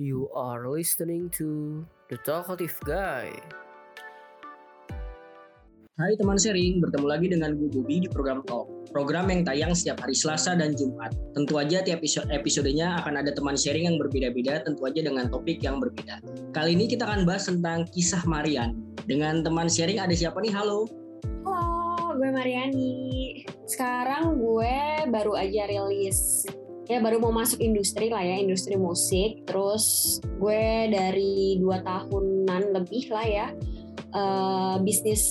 You are listening to The Talkative Guy. Hai teman sharing, bertemu lagi dengan gue Bobi di program Talk. Program yang tayang setiap hari Selasa dan Jumat. Tentu aja tiap episode episodenya akan ada teman sharing yang berbeda-beda, tentu aja dengan topik yang berbeda. Kali ini kita akan bahas tentang kisah Marian. Dengan teman sharing ada siapa nih? Halo. Mariani. Sekarang gue baru aja rilis. Ya baru mau masuk industri lah ya industri musik. Terus gue dari dua tahunan lebih lah ya uh, bisnis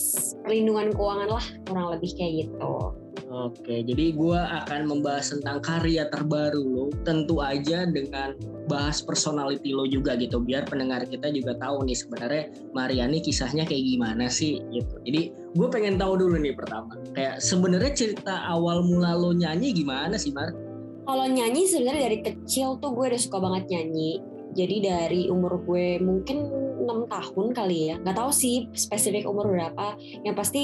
perlindungan keuangan lah kurang lebih kayak gitu Oke, jadi gue akan membahas tentang karya terbaru lo. Tentu aja dengan bahas personality lo juga gitu, biar pendengar kita juga tahu nih sebenarnya Mariani kisahnya kayak gimana sih gitu. Jadi gue pengen tahu dulu nih pertama, kayak sebenarnya cerita awal mula lo nyanyi gimana sih Mar? Kalau nyanyi sebenarnya dari kecil tuh gue udah suka banget nyanyi. Jadi dari umur gue mungkin 6 tahun kali ya. Gak tahu sih spesifik umur berapa. Yang pasti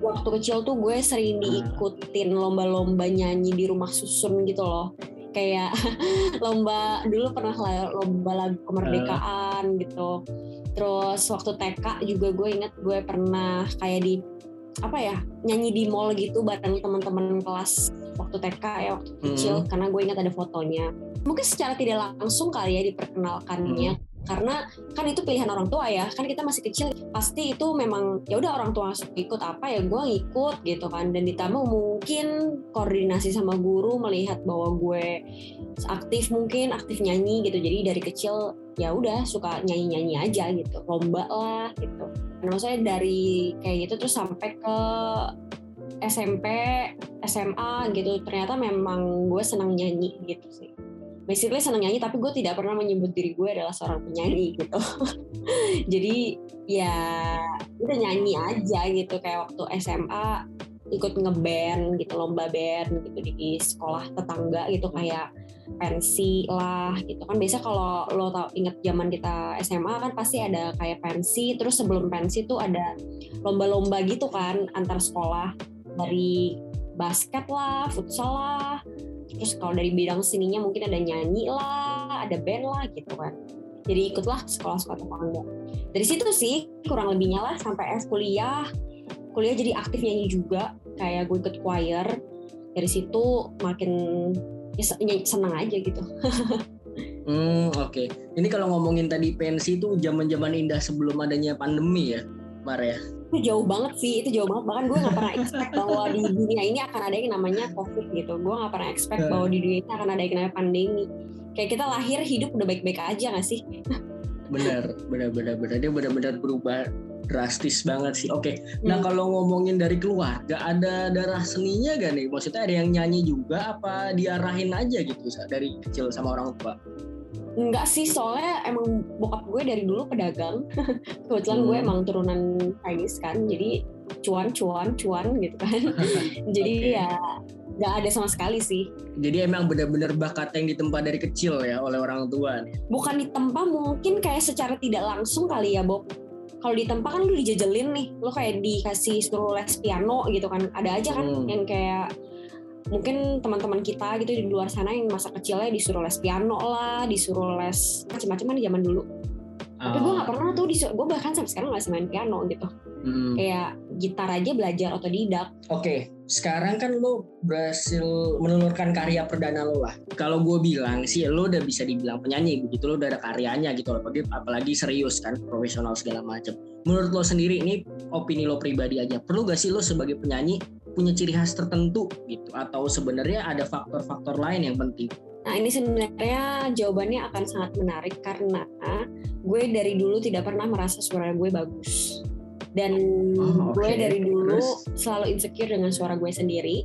waktu kecil tuh gue sering diikutin lomba-lomba nyanyi di rumah susun gitu loh. Kayak lomba dulu pernah lomba lagu kemerdekaan gitu. Terus waktu TK juga gue inget gue pernah kayak di apa ya nyanyi di mall gitu bareng teman-teman kelas waktu TK ya waktu kecil hmm. karena gue ingat ada fotonya mungkin secara tidak langsung kali ya diperkenalkannya hmm. Karena kan itu pilihan orang tua ya. Kan kita masih kecil pasti itu memang ya udah orang tua ikut apa ya gue ngikut gitu kan. Dan ditambah mungkin koordinasi sama guru melihat bahwa gue aktif mungkin aktif nyanyi gitu. Jadi dari kecil ya udah suka nyanyi nyanyi aja gitu. Lomba lah gitu. Nah, maksudnya dari kayak gitu terus sampai ke SMP, SMA gitu. Ternyata memang gue senang nyanyi gitu sih. Basically senang nyanyi tapi gue tidak pernah menyebut diri gue adalah seorang penyanyi gitu. Jadi ya udah nyanyi aja gitu kayak waktu SMA ikut ngeband gitu lomba band gitu di sekolah tetangga gitu kayak pensi lah gitu kan biasa kalau lo tau inget zaman kita SMA kan pasti ada kayak pensi terus sebelum pensi tuh ada lomba-lomba gitu kan antar sekolah dari basket lah, futsal lah. Terus kalau dari bidang sininya mungkin ada nyanyi lah, ada band lah gitu kan. Jadi ikutlah sekolah-sekolah tetangga. Dari situ sih kurang lebihnya lah sampai S kuliah. Kuliah jadi aktif nyanyi juga, kayak gue ikut choir. Dari situ makin ya seneng aja gitu. hmm oke. Okay. Ini kalau ngomongin tadi pensi itu zaman-zaman indah sebelum adanya pandemi ya, Mar ya? Itu jauh banget sih itu jauh banget. Bahkan gue nggak pernah expect bahwa di dunia ini akan ada yang namanya covid gitu. Gue nggak pernah expect iya. bahwa di dunia ini akan ada yang namanya pandemi. Kayak kita lahir hidup udah baik-baik aja gak sih? Benar benar benar benar. Dia benar-benar berubah drastis banget sih. Oke okay. nah hmm. kalau ngomongin dari keluarga ada darah seninya gak nih? Maksudnya ada yang nyanyi juga apa diarahin aja gitu dari kecil sama orang tua Enggak sih, soalnya emang bokap gue dari dulu pedagang. Kebetulan hmm. gue emang turunan Chinese kan, jadi cuan, cuan, cuan gitu kan. jadi okay. ya nggak ada sama sekali sih. Jadi emang benar-benar bakat yang ditempa dari kecil ya oleh orang tua nih. Bukan ditempa, mungkin kayak secara tidak langsung kali ya, Bob. Kalau ditempa kan lu dijajelin nih, lu kayak dikasih suruh les piano gitu kan. Ada aja kan hmm. yang kayak mungkin teman-teman kita gitu di luar sana yang masa kecilnya disuruh les piano lah, disuruh les macam-macam di zaman dulu. Oh. Tapi gue gak pernah tuh disuruh, gue bahkan sampai sekarang gak main piano gitu. Hmm. Kayak gitar aja belajar otodidak. Oke, okay. sekarang kan lo berhasil menelurkan karya perdana lo lah. Kalau gue bilang sih lo udah bisa dibilang penyanyi begitu lo udah ada karyanya gitu loh. Apalagi, apalagi serius kan, profesional segala macam. Menurut lo sendiri ini opini lo pribadi aja. Perlu gak sih lo sebagai penyanyi punya ciri khas tertentu gitu atau sebenarnya ada faktor-faktor lain yang penting? Nah ini sebenarnya jawabannya akan sangat menarik karena gue dari dulu tidak pernah merasa suara gue bagus dan oh, okay. gue dari dulu Terus? selalu insecure dengan suara gue sendiri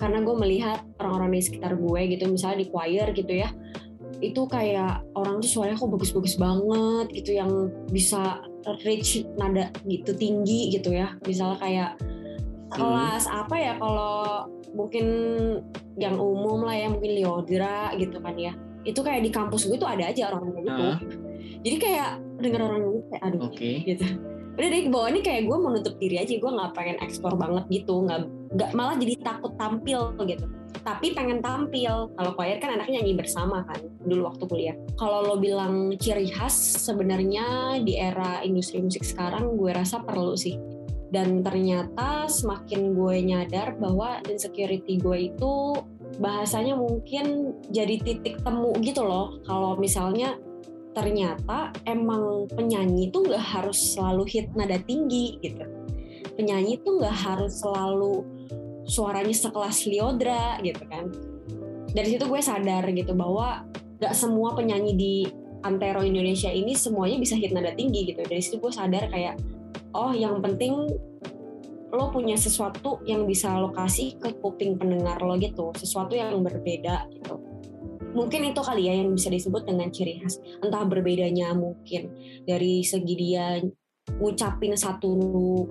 karena gue melihat orang-orang di sekitar gue gitu misalnya di choir gitu ya itu kayak orang tuh suaranya kok bagus-bagus banget gitu yang bisa reach nada gitu tinggi gitu ya misalnya kayak kelas hmm. apa ya kalau mungkin yang umum lah ya mungkin Liodra gitu kan ya itu kayak di kampus gue tuh ada aja orang orang gitu uh. jadi kayak denger orang gitu kayak aduh okay. gitu udah bawah ini kayak gue menutup diri aja gue nggak pengen ekspor banget gitu nggak nggak malah jadi takut tampil gitu tapi pengen tampil. Kalau choir kan anaknya nyanyi bersama kan dulu waktu kuliah. Kalau lo bilang ciri khas sebenarnya di era industri musik sekarang gue rasa perlu sih. Dan ternyata semakin gue nyadar bahwa insecurity gue itu bahasanya mungkin jadi titik temu gitu loh. Kalau misalnya ternyata emang penyanyi itu nggak harus selalu hit nada tinggi gitu. Penyanyi itu nggak harus selalu suaranya sekelas Liodra gitu kan dari situ gue sadar gitu bahwa gak semua penyanyi di antero Indonesia ini semuanya bisa hit nada tinggi gitu dari situ gue sadar kayak oh yang penting lo punya sesuatu yang bisa lo kasih ke kuping pendengar lo gitu. Sesuatu yang berbeda gitu. Mungkin itu kali ya yang bisa disebut dengan ciri khas. Entah berbedanya mungkin dari segi dia ngucapin satu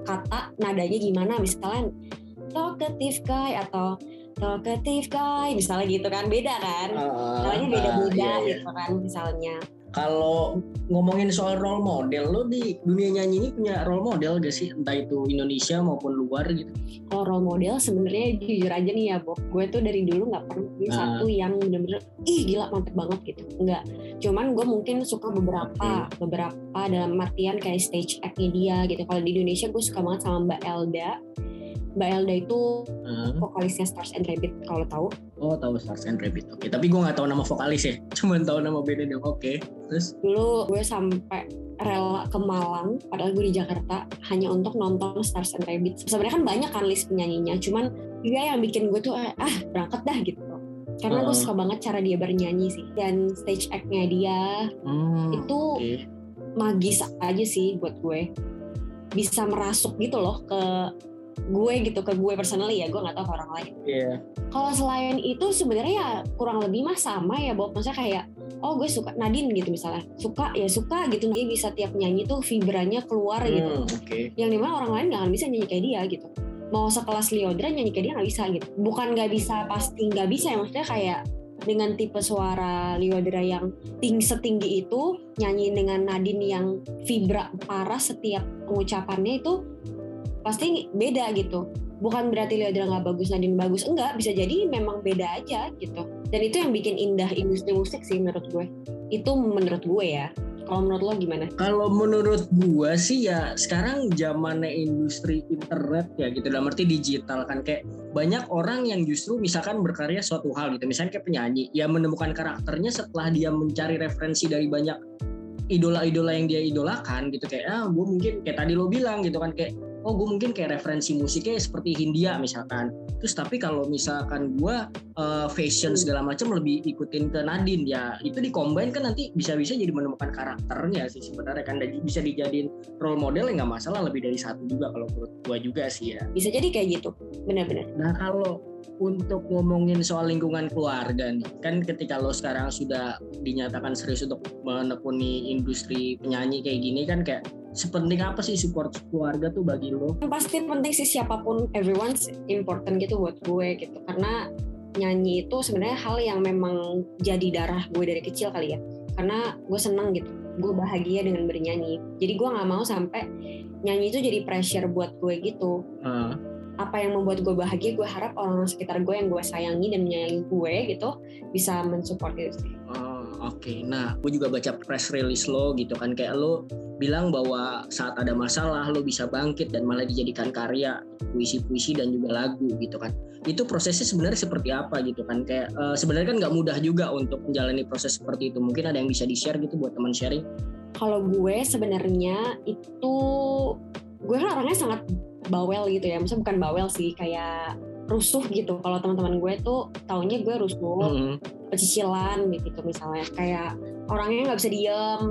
kata nadanya gimana. Misalnya talkative guy atau talkative guy misalnya gitu kan. Beda kan? Uh, namanya beda-beda iya, iya. gitu kan misalnya Kalau ngomongin soal role model, lo di dunia nyanyi ini punya role model gak sih? Entah itu Indonesia maupun luar gitu. kalau role model sebenarnya jujur aja nih ya Bob gue tuh dari dulu nggak pernah punya Ah. satu yang bener-bener ih gila mantep banget gitu enggak cuman gue mungkin suka beberapa beberapa dalam artian kayak stage act-nya dia gitu kalau di Indonesia gue suka banget sama Mbak Elda Mbak Elda itu Uh, vokalisnya Stars and Rabbit kalau tahu oh tahu Stars and Rabbit. Oke, tapi gue nggak tahu nama vokalis ya. Cuman tahu nama bandnya dong. Oke. Terus? dulu gue sampai rela ke Malang padahal gue di Jakarta hanya untuk nonton Stars and Rabbit sebenarnya kan banyak kan list penyanyinya cuman dia yang bikin gue tuh ah ah, berangkat dah gitu karena gue suka banget cara dia bernyanyi sih dan stage act-nya dia Hmm, itu oke. magis aja sih buat gue bisa merasuk gitu loh ke gue gitu ke gue personally ya gue nggak tahu ke orang lain. Iya. kalau selain itu sebenarnya ya kurang lebih mah sama ya Bob. Maksudnya kayak oh gue suka Nadine gitu misalnya. Suka ya suka gitu. Dia bisa tiap nyanyi tuh vibranya keluar gitu. Hmm, oke. yang di mana orang lain nggak akan bisa nyanyi kayak dia gitu. Mau sekelas Liodra nyanyi kayak dia nggak bisa gitu. Bukan nggak bisa pasti nggak bisa ya. Maksudnya kayak dengan tipe suara Liodra yang tinggi setinggi itu nyanyi dengan Nadine yang vibra parah setiap pengucapannya itu pasti beda gitu. Bukan berarti Liodra nggak bagus Nadine bagus enggak. Bisa jadi memang beda aja gitu. Dan itu yang bikin indah industri musik sih menurut gue. Itu menurut gue ya. Kalau menurut lo gimana? Kalau menurut gua sih ya sekarang zamannya industri internet ya gitu. Dalam arti digital kan. Kayak banyak orang yang justru misalkan berkarya suatu hal gitu. Misalnya kayak penyanyi. Ya menemukan karakternya setelah dia mencari referensi dari banyak idola-idola yang dia idolakan gitu. Kayak ah gue mungkin kayak tadi lo bilang gitu kan. Kayak oh gue mungkin kayak referensi musiknya seperti Hindia misalkan. Terus tapi kalau misalkan gue eh, fashion segala macam lebih ikutin ke Nadine ya itu dikombin kan nanti bisa-bisa jadi menemukan karakternya sih sebenarnya kan. Dan bisa dijadiin role model ya nggak masalah lebih dari satu juga kalau menurut gue juga sih ya. Bisa jadi kayak gitu. Benar-benar. Nah kalau untuk ngomongin soal lingkungan keluarga nih, kan ketika lo sekarang sudah dinyatakan serius untuk menekuni industri penyanyi kayak gini kan kayak sepenting apa sih support keluarga tuh bagi lo? pasti penting sih siapa pun everyone's important gitu buat gue gitu. Karena nyanyi itu sebenarnya hal yang memang jadi darah gue dari kecil kali ya. Karena gue seneng gitu. Gue bahagia dengan bernyanyi. Jadi gue nggak mau sampai nyanyi itu jadi pressure buat gue gitu. Ah, apa yang membuat gue bahagia gue harap orang sekitar gue yang gue sayangi dan menyayangi gue gitu bisa mensupport itu sih. Oh, Oke, nah gue juga baca press release lo gitu kan kayak lo bilang bahwa saat ada masalah lo bisa bangkit dan malah dijadikan karya puisi-puisi dan juga lagu gitu kan. Itu prosesnya sebenarnya seperti apa gitu kan kayak eh, sebenarnya kan nggak mudah juga untuk menjalani proses seperti itu. Mungkin ada yang bisa di share gitu buat teman sharing. kalau gue sebenarnya itu gue kan orangnya sangat bawel gitu ya maksudnya bukan bawel sih kayak rusuh gitu. Kalau teman-teman gue tuh taunya gue rusuh Mm-mm. pecicilan gitu misalnya. Kayak orangnya nggak bisa diem.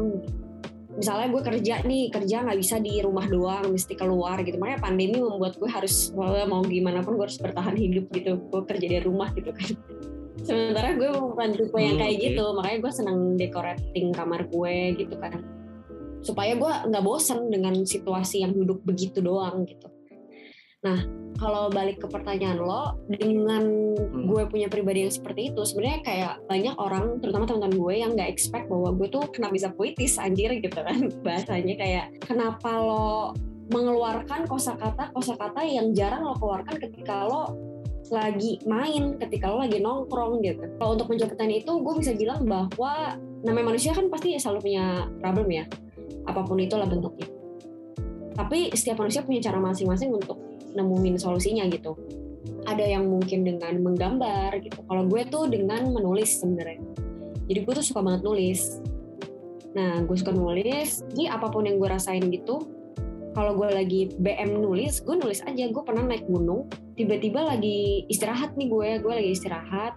Misalnya gue kerja nih kerja nggak bisa di rumah doang mesti keluar gitu. Makanya pandemi membuat gue harus mau gimana pun gue harus bertahan hidup gitu. Gue kerja dari rumah gitu kan. Sementara gue bukan tipe yang Hmm, kayak oke. gitu. Makanya gue seneng decorating kamar gue gitu kan. Supaya gue nggak bosan dengan situasi yang duduk begitu doang gitu nah kalau balik ke pertanyaan lo dengan Hmm. gue punya pribadi yang seperti itu sebenarnya kayak banyak orang terutama teman-teman gue yang nggak expect bahwa gue tuh kenapa bisa puitis anjir gitu kan bahasanya kayak kenapa lo mengeluarkan kosakata kosakata yang jarang lo keluarkan ketika lo lagi main ketika lo lagi nongkrong gitu kalau untuk menjawab pertanyaan itu gue bisa bilang bahwa namanya manusia kan pasti selalu punya problem ya apa pun itulah bentuknya tapi setiap manusia punya cara masing-masing untuk nemuin solusinya gitu. Ada yang mungkin dengan menggambar gitu. Kalau gue tuh dengan menulis sebenarnya. Jadi gue tuh suka banget nulis. Nah gue suka nulis. Jadi apa pun yang gue rasain gitu kalau gue lagi BM nulis gue nulis aja. Gue pernah naik gunung tiba-tiba lagi istirahat nih gue. Gue lagi istirahat.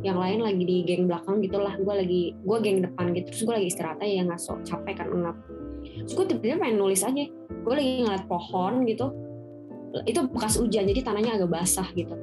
Yang lain lagi di geng belakang gitulah. Gue lagi gue geng depan gitu. Terus gue lagi istirahat aja. Nggak capek kan enggak terus gue tiba-tiba pengen nulis aja. Gue lagi ngeliat pohon gitu itu bekas hujan jadi tanahnya agak basah gitu.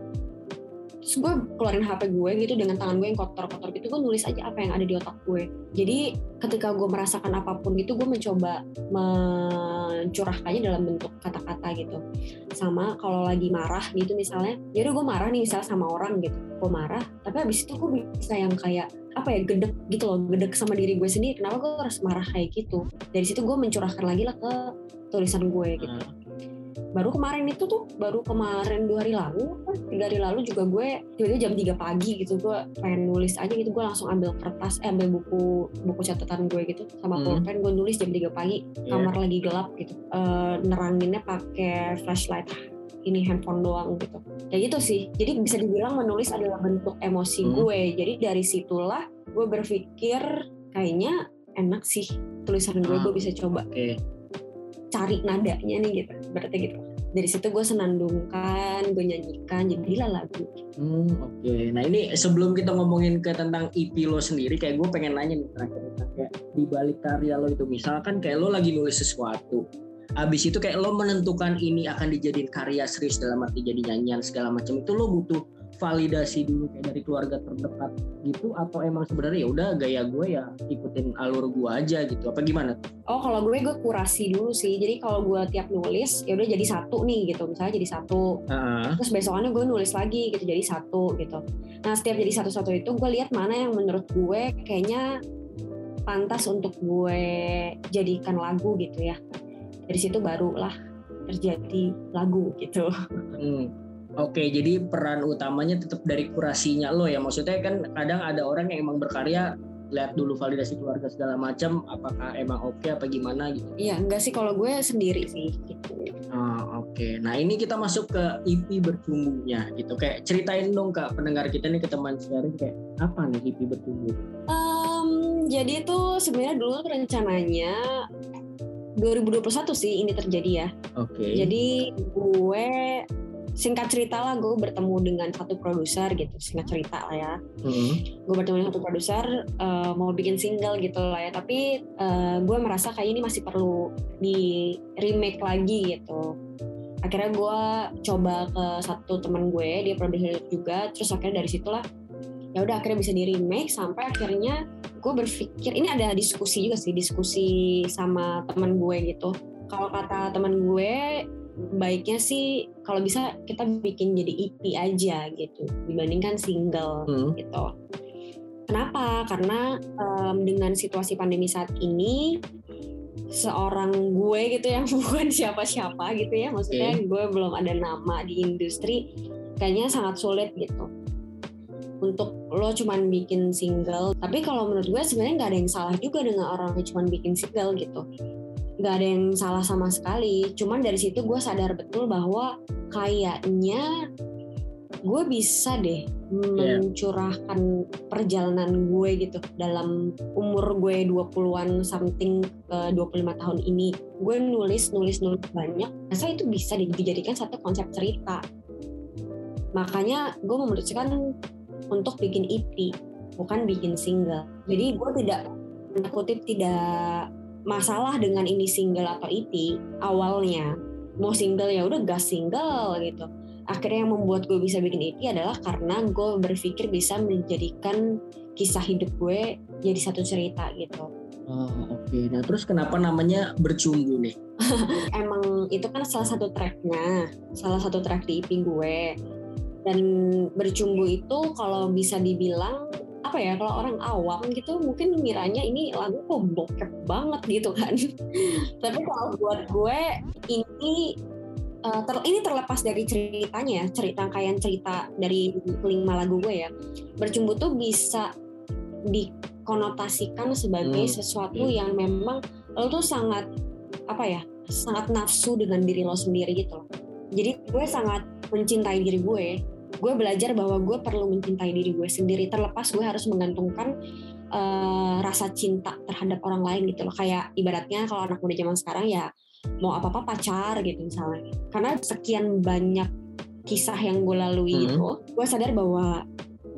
Terus gue keluarin HP gue gitu dengan tangan gue yang kotor-kotor gitu gue nulis aja apa yang ada di otak gue. Jadi ketika gue merasakan apa pun gitu gue mencoba mencurahkannya dalam bentuk kata-kata gitu. Sama kalau lagi marah gitu misalnya jadi gue marah nih misalnya sama orang gitu. Gue marah tapi habis itu gue bisa yang kayak apa ya gedek gitu loh gedek sama diri gue sendiri. Kenapa gue harus marah kayak gitu? Dari situ gue mencurahkan lagi lah ke tulisan gue gitu. Hmm baru kemarin itu tuh baru kemarin dua hari lalu tiga hari lalu juga gue tiba-tiba jam 3 pagi gitu gue pengen nulis aja gitu gue langsung ambil kertas eh, ambil buku buku catatan gue gitu sama hmm. pulpen gue nulis jam 3 pagi yeah. kamar lagi gelap gitu uh, neranginnya pakai flashlight ini handphone doang gitu kayak gitu sih jadi bisa dibilang menulis adalah bentuk emosi hmm. gue jadi dari situlah gue berpikir kayaknya enak sih tulisan gue ah. gue bisa coba okay cari nadanya nih gitu berarti gitu. Dari situ gue senandungkan gue nyanyikan jadilah lagu. Hmm, oke. Okay. nah ini sebelum kita ngomongin ke tentang EP lo sendiri kayak gue pengen nanya nih terakhir kayak di balik karya lo itu. Misalkan kayak lo lagi nulis sesuatu Abis itu kayak lo menentukan ini akan dijadiin karya serius dalam arti jadi nyanyian segala macam itu lo butuh validasi dulu kayak dari keluarga terdekat gitu atau emang sebenarnya ya udah gaya gue ya ikutin alur gue aja gitu apa gimana? Oh kalau gue gue kurasi dulu sih jadi kalau gue tiap nulis ya udah jadi satu nih gitu misalnya jadi satu uh-huh. terus besokannya gue nulis lagi gitu jadi satu gitu. Nah setiap jadi satu-satu itu gue lihat mana yang menurut gue kayaknya pantas untuk gue jadikan lagu gitu ya. Dari situ barulah terjadi lagu gitu. Hmm Oke, jadi peran utamanya tetap dari kurasinya lo ya. Maksudnya kan kadang ada orang yang emang berkarya lihat dulu validasi keluarga segala macam apakah emang oke okay, apa gimana gitu. Iya, enggak sih kalau gue sendiri sih gitu. Oh, oke. Okay. Nah, ini kita masuk ke EP bertumbuhnya gitu. Kayak ceritain dong Kak pendengar kita nih ke teman sharing kayak apa nih EP bertumbuh? Um, jadi itu sebenarnya dulu rencananya 2021 sih ini terjadi ya. Oke. Okay. Jadi gue singkat cerita lah gue bertemu dengan satu produser gitu singkat cerita lah ya. Mm-hmm. gue bertemu dengan satu produser uh, mau bikin single gitu lah ya. Tapi uh, gue merasa kayak ini masih perlu di remake lagi gitu. Akhirnya gue coba ke satu teman gue dia produser juga. Terus akhirnya dari situlah ya udah akhirnya bisa di remake sampai akhirnya gue berpikir ini ada diskusi juga sih diskusi sama teman gue gitu. Kalau kata teman gue baiknya sih kalau bisa kita bikin jadi EP aja gitu dibandingkan single hmm. gitu. Kenapa? Karena um, dengan situasi pandemi saat ini seorang gue gitu yang bukan siapa-siapa gitu ya, maksudnya okay. gue belum ada nama di industri, kayaknya sangat sulit gitu untuk lo cuman bikin single. Tapi kalau menurut gue sebenarnya nggak ada yang salah juga dengan orang yang cuman bikin single gitu nggak ada yang salah sama sekali. Cuman dari situ gue sadar betul bahwa kayaknya gue bisa deh yeah. mencurahkan perjalanan gue gitu dalam umur gue 20-an something ke 25 tahun ini. Gue nulis nulis nulis banyak. Saya itu bisa dijadikan satu konsep cerita? Makanya gue memutuskan untuk bikin EP bukan bikin single. Jadi gue tidak kutip tidak masalah dengan ini single atau EP awalnya mau single ya udah gas single gitu akhirnya yang membuat gue bisa bikin EP adalah karena gue berpikir bisa menjadikan kisah hidup gue jadi satu cerita gitu. Oh, oke. Okay. Nah, terus kenapa namanya bercumbu nih? Emang itu kan salah satu tracknya, salah satu track di EP gue. Dan bercumbu itu kalau bisa dibilang apa ya kalau orang awam gitu mungkin ngiranya ini lagu kok bokep banget gitu kan tapi kalau buat gue ini uh, ter, ini terlepas dari ceritanya ya, cerita rangkaian cerita dari kelima lagu gue ya. Bercumbu tuh bisa dikonotasikan sebagai Hmm. sesuatu Hmm. yang memang lo tuh sangat apa ya? sangat nafsu dengan diri lo sendiri gitu loh. Jadi gue sangat mencintai diri gue. Gue belajar bahwa gue perlu mencintai diri gue sendiri terlepas gue harus menggantungkan uh, rasa cinta terhadap orang lain gitu loh. Kayak ibaratnya kalau anak muda zaman sekarang ya mau apa-apa pacar gitu misalnya. Karena sekian banyak kisah yang gue lalui Hmm. itu, gue sadar bahwa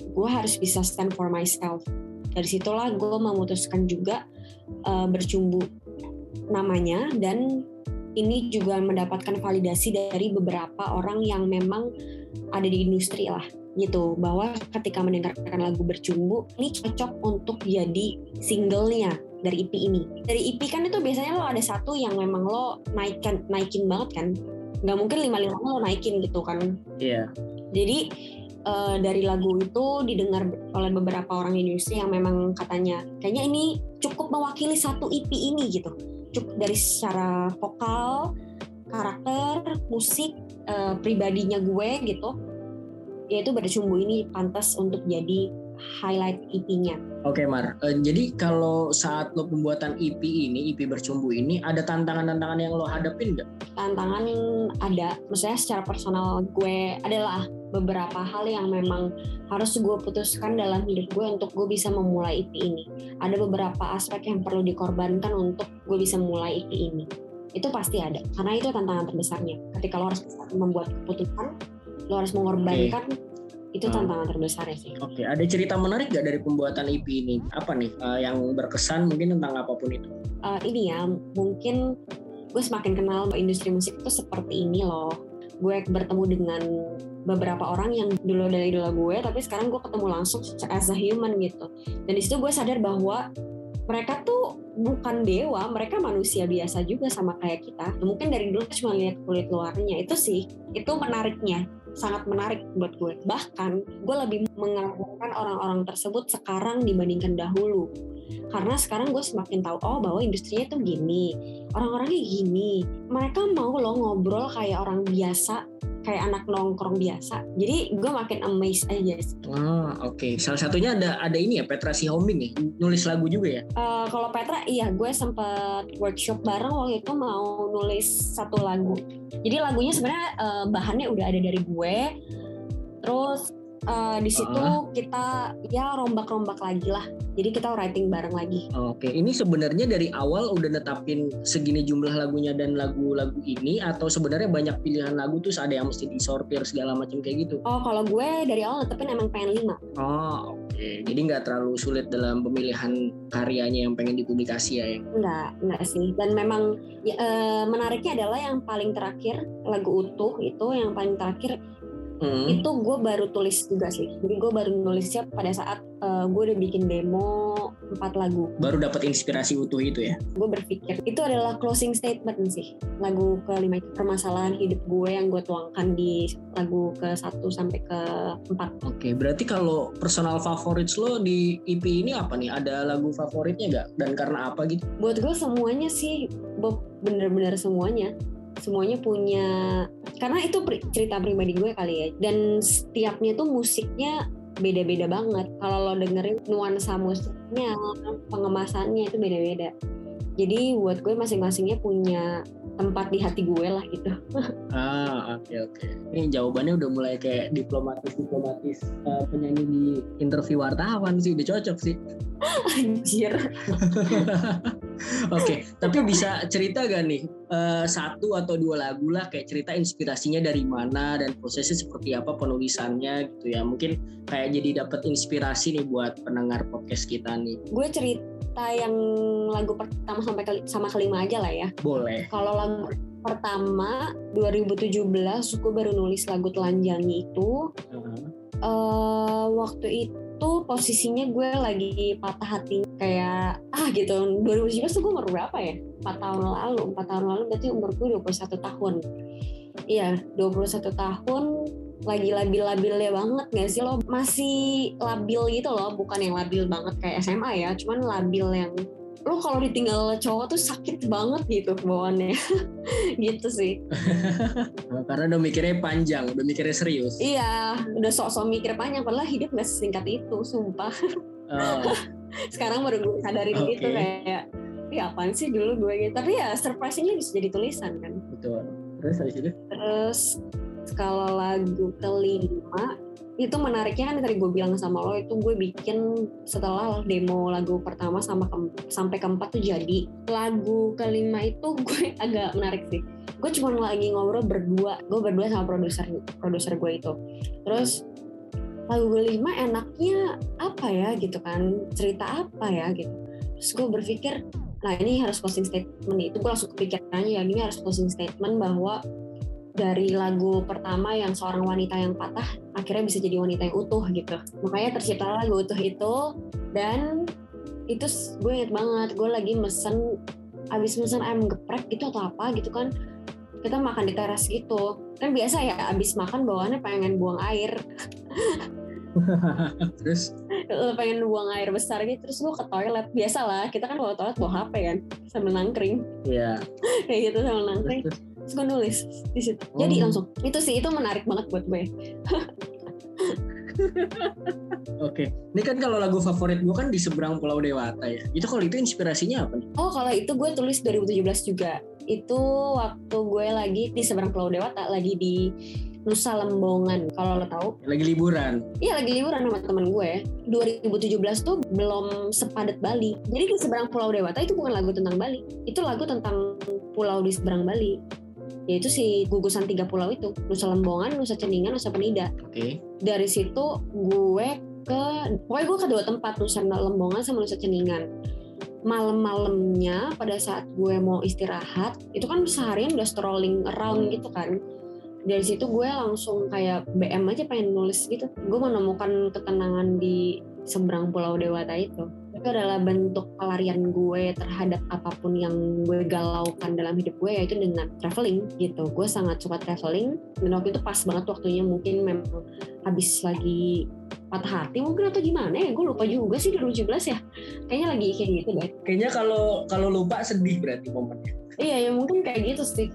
gue harus bisa stand for myself. Dari situlah gue memutuskan juga uh, bercumbu namanya dan ini juga mendapatkan validasi dari beberapa orang yang memang ada di industri lah gitu. Bahwa ketika mendengarkan lagu bercumbu ini cocok untuk jadi singlenya dari EP ini. Dari EP kan itu biasanya lo ada satu yang memang lo naikkan naikin banget kan? Nggak mungkin lima lima lo naikin gitu kan? Iya. jadi eh, dari lagu itu didengar oleh beberapa orang di industri yang memang katanya kayaknya ini cukup mewakili satu EP ini gitu. Cukup dari secara vokal karakter musik eh, pribadinya gue gitu yaitu bercumbu ini pantas untuk jadi highlight EP-nya Oke Mar, Eh, jadi kalau saat lo pembuatan EP ini, EP bercumbu ini, ada tantangan-tantangan yang lo hadapin nggak? tantangan ada. Maksudnya secara personal gue adalah beberapa hal yang memang harus gue putuskan dalam hidup gue untuk gue bisa memulai EP ini. Ada beberapa aspek yang perlu dikorbankan untuk gue bisa memulai EP ini itu pasti ada karena itu tantangan terbesarnya ketika lo harus membuat keputusan lo harus mengorbankan itu Hmm. tantangan terbesarnya sih Oke, ada cerita menarik gak dari pembuatan EP ini? Apa nih eh, yang berkesan mungkin tentang apa pun itu? Eh, ini ya mungkin gue semakin kenal industri musik itu seperti ini loh gue bertemu dengan beberapa orang yang dulu dari idola gue tapi sekarang gue ketemu langsung as a human gitu dan di situ gue sadar bahwa mereka tuh bukan dewa mereka manusia biasa juga sama kayak kita. Mungkin dari dulu cuma lihat kulit luarnya. Itu sih itu menariknya. Sangat menarik buat gue. Bahkan gue lebih mengagumkan orang-orang tersebut sekarang dibandingkan dahulu. Karena sekarang gue semakin tahu oh bahwa industrinya tuh gini. Orang-orangnya gini. Mereka mau lo ngobrol kayak orang biasa kayak anak nongkrong biasa jadi gue makin amazed aja sih. Ah, oke. Salah satunya ada ada ini ya Petra Sihombing ya, nulis lagu juga ya. Eh, kalau Petra iya gue sempet workshop bareng waktu itu mau nulis satu lagu jadi lagunya sebenarnya eh, bahannya udah ada dari gue terus eh, di situ Ah. kita ya rombak-rombak lagi lah jadi kita writing bareng lagi Oke, ini sebenarnya dari awal udah netapin segini jumlah lagunya dan lagu-lagu ini atau sebenarnya banyak pilihan lagu terus ada yang mesti disortir segala macam kayak gitu? oh kalau gue dari awal tetepin emang pengen lima Oh, oke. Jadi nggak terlalu sulit dalam pemilihan karyanya yang pengen dipublikasi ya yang. Enggak, enggak sih. Dan memang ya, eh, menariknya adalah yang paling terakhir lagu utuh itu yang paling terakhir Hmm. itu gue baru tulis juga sih. Jadi gue baru nulisnya pada saat eh, gue udah bikin demo empat lagu. Baru dapat inspirasi utuh itu ya. Gue berpikir itu adalah closing statement sih. Lagu kelima itu permasalahan hidup gue yang gue tuangkan di lagu ke satu sampai ke empat. Oke, berarti kalau personal favorites lo di EP ini apa nih? Ada lagu favoritnya nggak? Dan karena apa gitu? Buat gue semuanya sih Bob bener-bener semuanya semuanya punya karena itu pri- cerita pribadi gue kali ya. Dan setiapnya tuh musiknya beda-beda banget. Kalau lo dengerin nuansa musiknya pengemasannya itu beda-beda. Jadi buat gue masing-masingnya punya tempat di hati gue lah gitu. Ah, oke oke. Ini jawabannya udah mulai kayak diplomatis diplomatis eh, penyanyi di interview wartawan sih, udah cocok sih. Anjir Oke, tapi bisa cerita gak nih eh, satu atau dua lagu lah kayak cerita inspirasinya dari mana dan prosesnya seperti apa penulisannya gitu ya. Mungkin kayak jadi dapat inspirasi nih buat pendengar podcast kita nih. gue cerita yang lagu pertama sampai keli- sama kelima aja lah ya Boleh. Kalau lagu pertama 2017 gue baru nulis lagu telanjangi itu eh waktu itu posisinya gue lagi patah hati kayak ah gitu. 2017 tuh gue umur berapa ya? 4 tahun lalu. 4 tahun lalu berarti umur gue 21 tahun. Iya 21 tahun lagi labil-labilnya banget gak sih lo? Masih labil gitu loh. Bukan yang labil banget kayak SMA ya cuman labil yang lo kalau ditinggal cowok tuh sakit banget gitu bawaannya gitu sih Karena udah mikirnya panjang, udah mikirnya serius. iya udah sok-sok mikir panjang padahal hidup gak sesingkat itu sumpah Oh, sekarang baru gue sadarin Oke. gitu kayak ya apaan sih dulu gue gitu tapi ya surprisingly bisa jadi tulisan kan betul. Terus habis itu? terus kalau lagu kelima itu menariknya kan tadi gue bilang sama lo itu gue bikin setelah demo lagu pertama sama ke- sampai keempat tuh jadi. Lagu kelima itu gue agak menarik sih. Gue cuma lagi ngobrol berdua gue berdua sama produser produser gue itu. Terus lagu kelima enaknya apa ya gitu kan? Cerita apa ya gitu. Terus gue berpikir nah ini harus closing statement itu gue langsung kepikirannya ya ini harus closing statement bahwa dari lagu pertama yang seorang wanita yang patah akhirnya bisa jadi wanita yang utuh gitu makanya tercipta lagu utuh itu dan itu gue inget banget gue lagi mesen abis mesen ayam geprek gitu atau apa gitu kan kita makan di teras gitu kan biasa ya abis makan bawaannya pengen buang air Terus? Pengen buang air besar gitu terus lo ke toilet biasa lah kita kan bawa toilet bawa HP kan sambil nangkring Iya. kayak gitu sambil nangkring Terus, terus. Terus gue nulis di situ jadi Oh. langsung itu sih itu menarik banget buat gue Oke. Ini kan kalau lagu favorit gue kan di seberang Pulau Dewata ya. Itu kalau itu inspirasinya apa nih? Oh kalau itu gue tulis 2017 juga. Itu waktu gue lagi di seberang Pulau Dewata, lagi di Nusa Lembongan. Kalau lo tahu, Lagi liburan. iya lagi liburan sama temen gue. 2017 tuh belum sepadat Bali. Jadi di seberang Pulau Dewata itu bukan lagu tentang Bali. Itu lagu tentang pulau di seberang Bali. Yaitu si gugusan tiga pulau itu. Nusa Lembongan, Nusa Ceningan, Nusa Penida. Oke. Dari situ gue ke, pokoknya gue ke dua tempat. Nusa Lembongan sama Nusa Ceningan malam-malamnya pada saat gue mau istirahat itu kan seharian udah strolling around Hmm. gitu kan dari situ gue langsung kayak BM aja pengen nulis gitu gue menemukan ketenangan di seberang pulau dewata itu itu adalah bentuk pelarian gue terhadap apa pun yang gue galaukan dalam hidup gue yaitu dengan traveling gitu gue sangat suka traveling dan waktu itu pas banget waktunya mungkin memang habis lagi patah hati mungkin atau gimana ya gue lupa juga sih 2017 ya kayaknya lagi kayak gitu deh Kayaknya kalau kalau lupa sedih berarti momennya. iya ya mungkin kayak gitu sih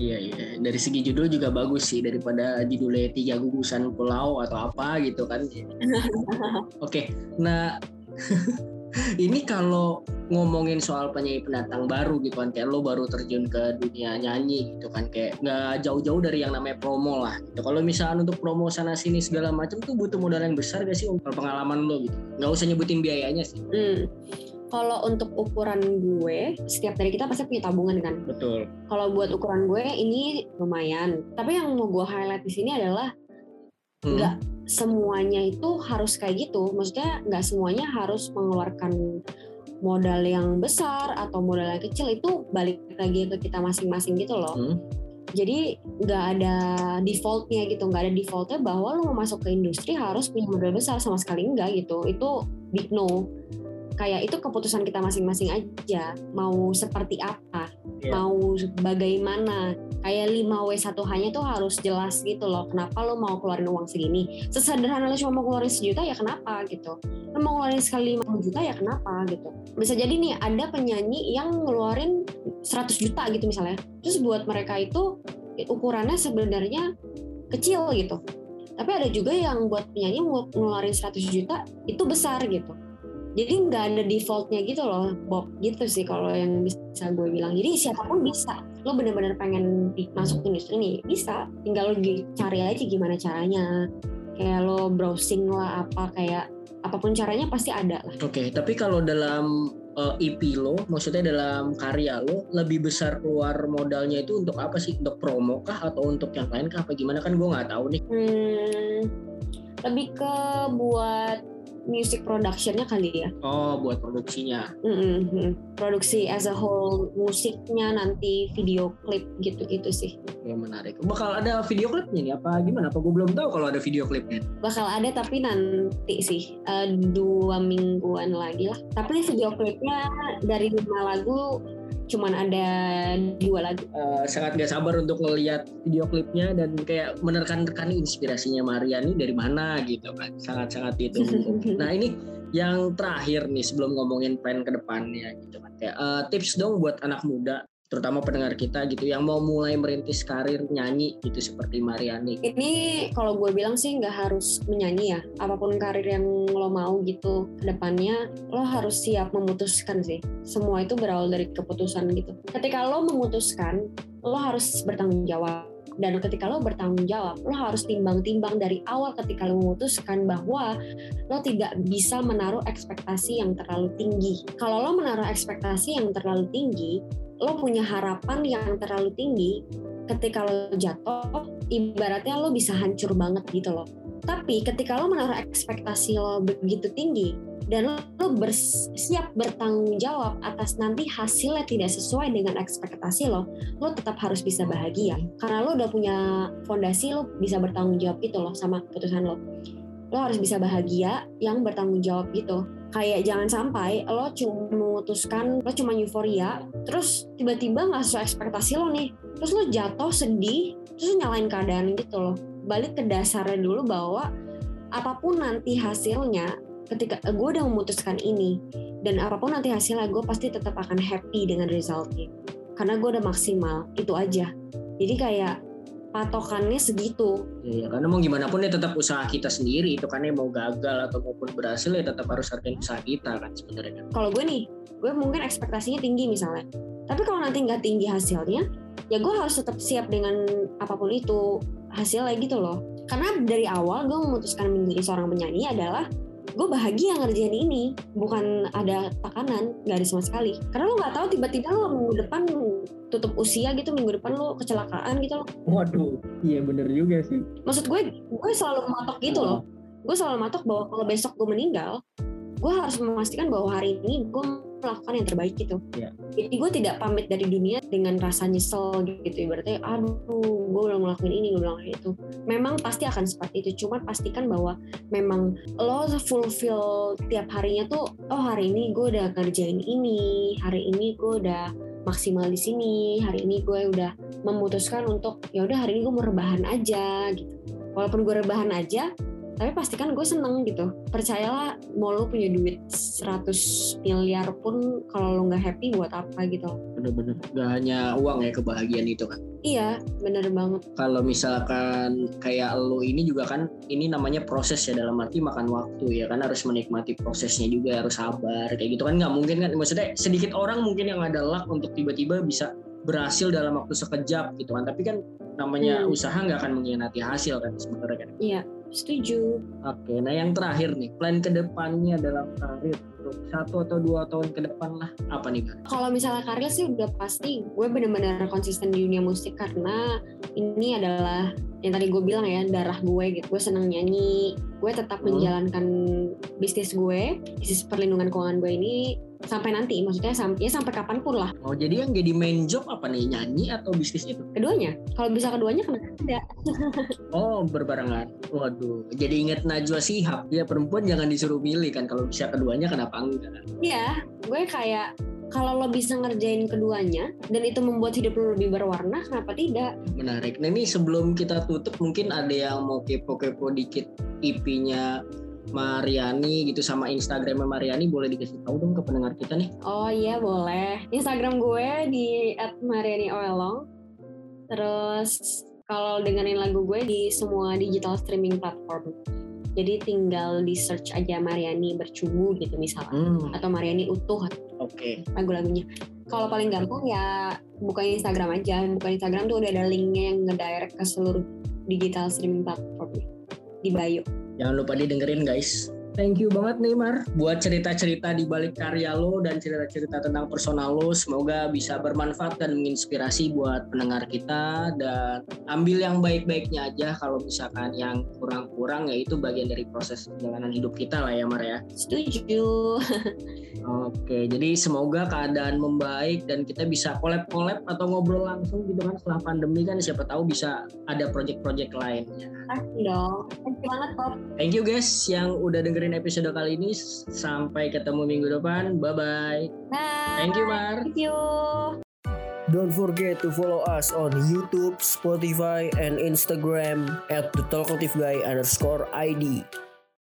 Iya iya. Dari segi judul juga bagus sih daripada judulnya tiga gugusan pulau atau apa gitu kan. Oke. Nah ini kalau ngomongin soal penyanyi pendatang baru gitu kan kayak lo baru terjun ke dunia nyanyi gitu kan kayak nggak jauh-jauh dari yang namanya promo lah gitu. Kalau misalnya untuk promo sana sini segala macam tuh butuh modal yang besar gak sih untuk pengalaman lo gitu. Nggak usah nyebutin biayanya sih. Hmm. Kalau untuk ukuran gue, setiap dari kita pasti punya tabungan kan. Betul. Kalau buat ukuran gue ini lumayan. Tapi yang mau gue highlight di sini adalah Hmm. nggak semuanya itu harus kayak gitu. Maksudnya nggak semuanya harus mengeluarkan modal yang besar atau modal yang kecil itu balik lagi ke kita masing-masing gitu loh. Hmm. Jadi nggak ada defaultnya gitu, nggak ada defaultnya bahwa lo mau masuk ke industri harus punya modal besar sama sekali enggak gitu. Itu big no. Kayak itu keputusan kita masing-masing aja. Mau seperti apa, Iya. mau bagaimana. Kayak 5W 1H-nya tuh harus jelas gitu loh. Kenapa lo mau keluarin uang segini? Sesederhana lo cuma mau keluarin sejuta ya kenapa gitu. Lo mau ngeluarin sekali 50 juta ya kenapa gitu. Bisa jadi nih ada penyanyi yang ngeluarin 100 juta gitu misalnya. Terus buat mereka itu ukurannya sebenarnya kecil gitu. Tapi ada juga yang buat penyanyi ngeluarin 100 juta itu besar gitu. Jadi nggak ada defaultnya gitu loh, Bob. Gitu sih kalau yang bisa gue bilang. Jadi siapa pun bisa. Lo bener-bener pengen masuk industri nih, bisa. Tinggal lo cari aja gimana caranya. Kayak lo browsing lah apa kayak apa pun caranya pasti ada lah. Oke, tapi kalau dalam uh, EP lo, maksudnya dalam karya lo, lebih besar keluar modalnya itu untuk apa sih? Untuk promo kah atau untuk yang lain kah? Apa gimana kan gue nggak tahu nih. Hmm, lebih ke buat music productionnya kali ya. Oh, buat produksinya. Mm-mm, mm. Produksi as a whole musiknya nanti video klip gitu-gitu sih. Oke, menarik. Bakal ada video klipnya nih? Apa gimana? Apa gue belum tahu kalau ada video klipnya? Bakal ada tapi nanti sih eh, dua mingguan lagi lah. Tapi video klipnya dari lima lagu cuman ada dua lagu. Uh, sangat gak sabar untuk ngelihat video klipnya dan kayak menerkan-nerkan inspirasinya Maria nih dari mana gitu kan. Sangat-sangat itu. nah ini yang terakhir nih sebelum ngomongin plan ke depannya gitu kan. Kayak uh, tips dong buat anak muda terutama pendengar kita gitu yang mau mulai merintis karir nyanyi gitu seperti Mariani. Ini kalau gue bilang sih nggak harus menyanyi ya. Apa pun karir yang lo mau gitu ke depannya lo harus siap memutuskan sih. Semua itu berawal dari keputusan gitu. Ketika lo memutuskan, lo harus bertanggung jawab dan ketika lo bertanggung jawab lo harus timbang-timbang dari awal ketika lo memutuskan bahwa lo tidak bisa menaruh ekspektasi yang terlalu tinggi kalau lo menaruh ekspektasi yang terlalu tinggi lo punya harapan yang terlalu tinggi ketika lo jatuh ibaratnya lo bisa hancur banget gitu loh. Tapi ketika lo menaruh ekspektasi lo begitu tinggi dan lo, bersiap bertanggung jawab atas nanti hasilnya tidak sesuai dengan ekspektasi lo, lo tetap harus bisa bahagia. Karena lo udah punya fondasi lo bisa bertanggung jawab gitu loh sama keputusan lo. Lo harus bisa bahagia yang bertanggung jawab gitu kayak jangan sampai lo cuma memutuskan lo cuma euforia terus tiba-tiba nggak sesuai ekspektasi lo nih. Terus lo jatuh sedih terus nyalain keadaan gitu loh. Balik ke dasarnya dulu bahwa apa pun nanti hasilnya ketika gue udah memutuskan ini dan apa pun nanti hasilnya gue pasti tetap akan happy dengan resultnya. Karena gue udah maksimal itu aja. Jadi kayak patokannya segitu. Iya, karena mau gimana pun ya tetap usaha kita sendiri itu kan ya mau gagal atau maupun berhasil ya tetap harus hargain usaha kita kan sebenarnya. Kalau gue nih, gue mungkin ekspektasinya tinggi misalnya. Tapi kalau nanti nggak tinggi hasilnya, ya gue harus tetap siap dengan apa pun itu hasilnya gitu loh. Karena dari awal gue memutuskan menjadi seorang penyanyi adalah gue bahagia ngerjain ini bukan ada tekanan nggak ada sama sekali karena lo nggak tahu tiba-tiba lo minggu depan tutup usia gitu minggu depan lo kecelakaan gitu loh waduh iya bener juga sih maksud gue gue selalu matok gitu loh gue selalu matok bahwa kalau besok gue meninggal gue harus memastikan bahwa hari ini gue melakukan yang terbaik gitu. Yeah. Jadi gue tidak pamit dari dunia dengan rasa nyesel gitu. Berarti aduh gue belum ngelakuin ini, gue belum itu. Memang pasti akan seperti itu. Cuma pastikan bahwa memang lo fulfill tiap harinya tuh, oh hari ini gue udah kerjain ini, hari ini gue udah maksimal di sini, hari ini gue udah memutuskan untuk ya udah hari ini gue mau rebahan aja gitu. Walaupun gue rebahan aja, tapi pastikan gue seneng gitu. Percayalah mau lo punya duit 100 miliar pun kalau lo nggak happy buat apa gitu. Bener-bener. Gak hanya uang ya kebahagiaan itu kan. Iya bener banget. Kalau misalkan kayak lo ini juga kan ini namanya proses ya dalam arti makan waktu ya kan harus menikmati prosesnya juga harus sabar kayak gitu kan. Nggak mungkin kan maksudnya sedikit orang mungkin yang ada luck untuk tiba-tiba bisa berhasil dalam waktu sekejap gitu kan. Tapi kan namanya hmm. usaha nggak akan mengkhianati hasil kan sebenarnya kan. Iya Setuju. Oke, nah yang terakhir nih, plan ke depannya dalam karir untuk satu atau dua tahun ke depan lah, apa nih Kak? Kalau misalnya karir sih udah pasti gue bener-bener konsisten di dunia musik karena ini adalah yang tadi gue bilang ya darah gue gitu gue seneng nyanyi gue tetap hmm. menjalankan bisnis gue bisnis perlindungan keuangan gue ini sampai nanti maksudnya sampai ya sampai kapan pun lah. Oh jadi yang jadi main job apa nih? Nyanyi atau bisnis itu? Keduanya. Kalau bisa keduanya kenapa tidak oh berbarengan. Waduh jadi inget Najwa Sihab ya perempuan jangan disuruh milih kan. Kalau bisa keduanya kenapa enggak? Iya gue kayak kalau lo bisa ngerjain keduanya dan itu membuat hidup lo lebih berwarna kenapa tidak? Menarik. Nah ini sebelum kita tutup mungkin ada yang mau kepo-kepo dikit IP-nya Mariani gitu sama Instagramnya Mariani boleh dikasih tahu dong ke pendengar kita nih? Oh iya boleh. Instagram gue di @mariani_oelong terus kalau dengerin lagu gue di semua digital streaming platform. Jadi tinggal di search aja Mariani bercubu gitu misalnya. Hmm. atau Mariani utuh. Oke. Okay. lagu-lagunya. Kalau paling gampang ya buka Instagram aja. Buka Instagram tuh udah ada linknya yang ngedirect ke seluruh digital streaming platform. Di bio jangan lupa didengerin guys Thank you banget Neymar buat cerita-cerita di balik karya lo dan cerita-cerita tentang personal lo. Semoga bisa bermanfaat dan menginspirasi buat pendengar kita dan ambil yang baik-baiknya aja. Kalau misalkan yang kurang-kurang ya itu bagian dari proses perjalanan hidup kita lah ya Mar ya. Setuju. Oke, jadi semoga keadaan membaik dan kita bisa collab-collab atau ngobrol langsung gitu kan setelah pandemi kan siapa tahu bisa ada project-project lainnya. Pasti dong. Thank you banget Bob. Thank you guys yang udah dengerin dengerin episode kali ini. Sampai ketemu minggu depan. Bye bye. Bye. Thank you Mar. Thank you. Don't forget to follow us on YouTube, Spotify, and Instagram at the Talkative Guy underscore ID.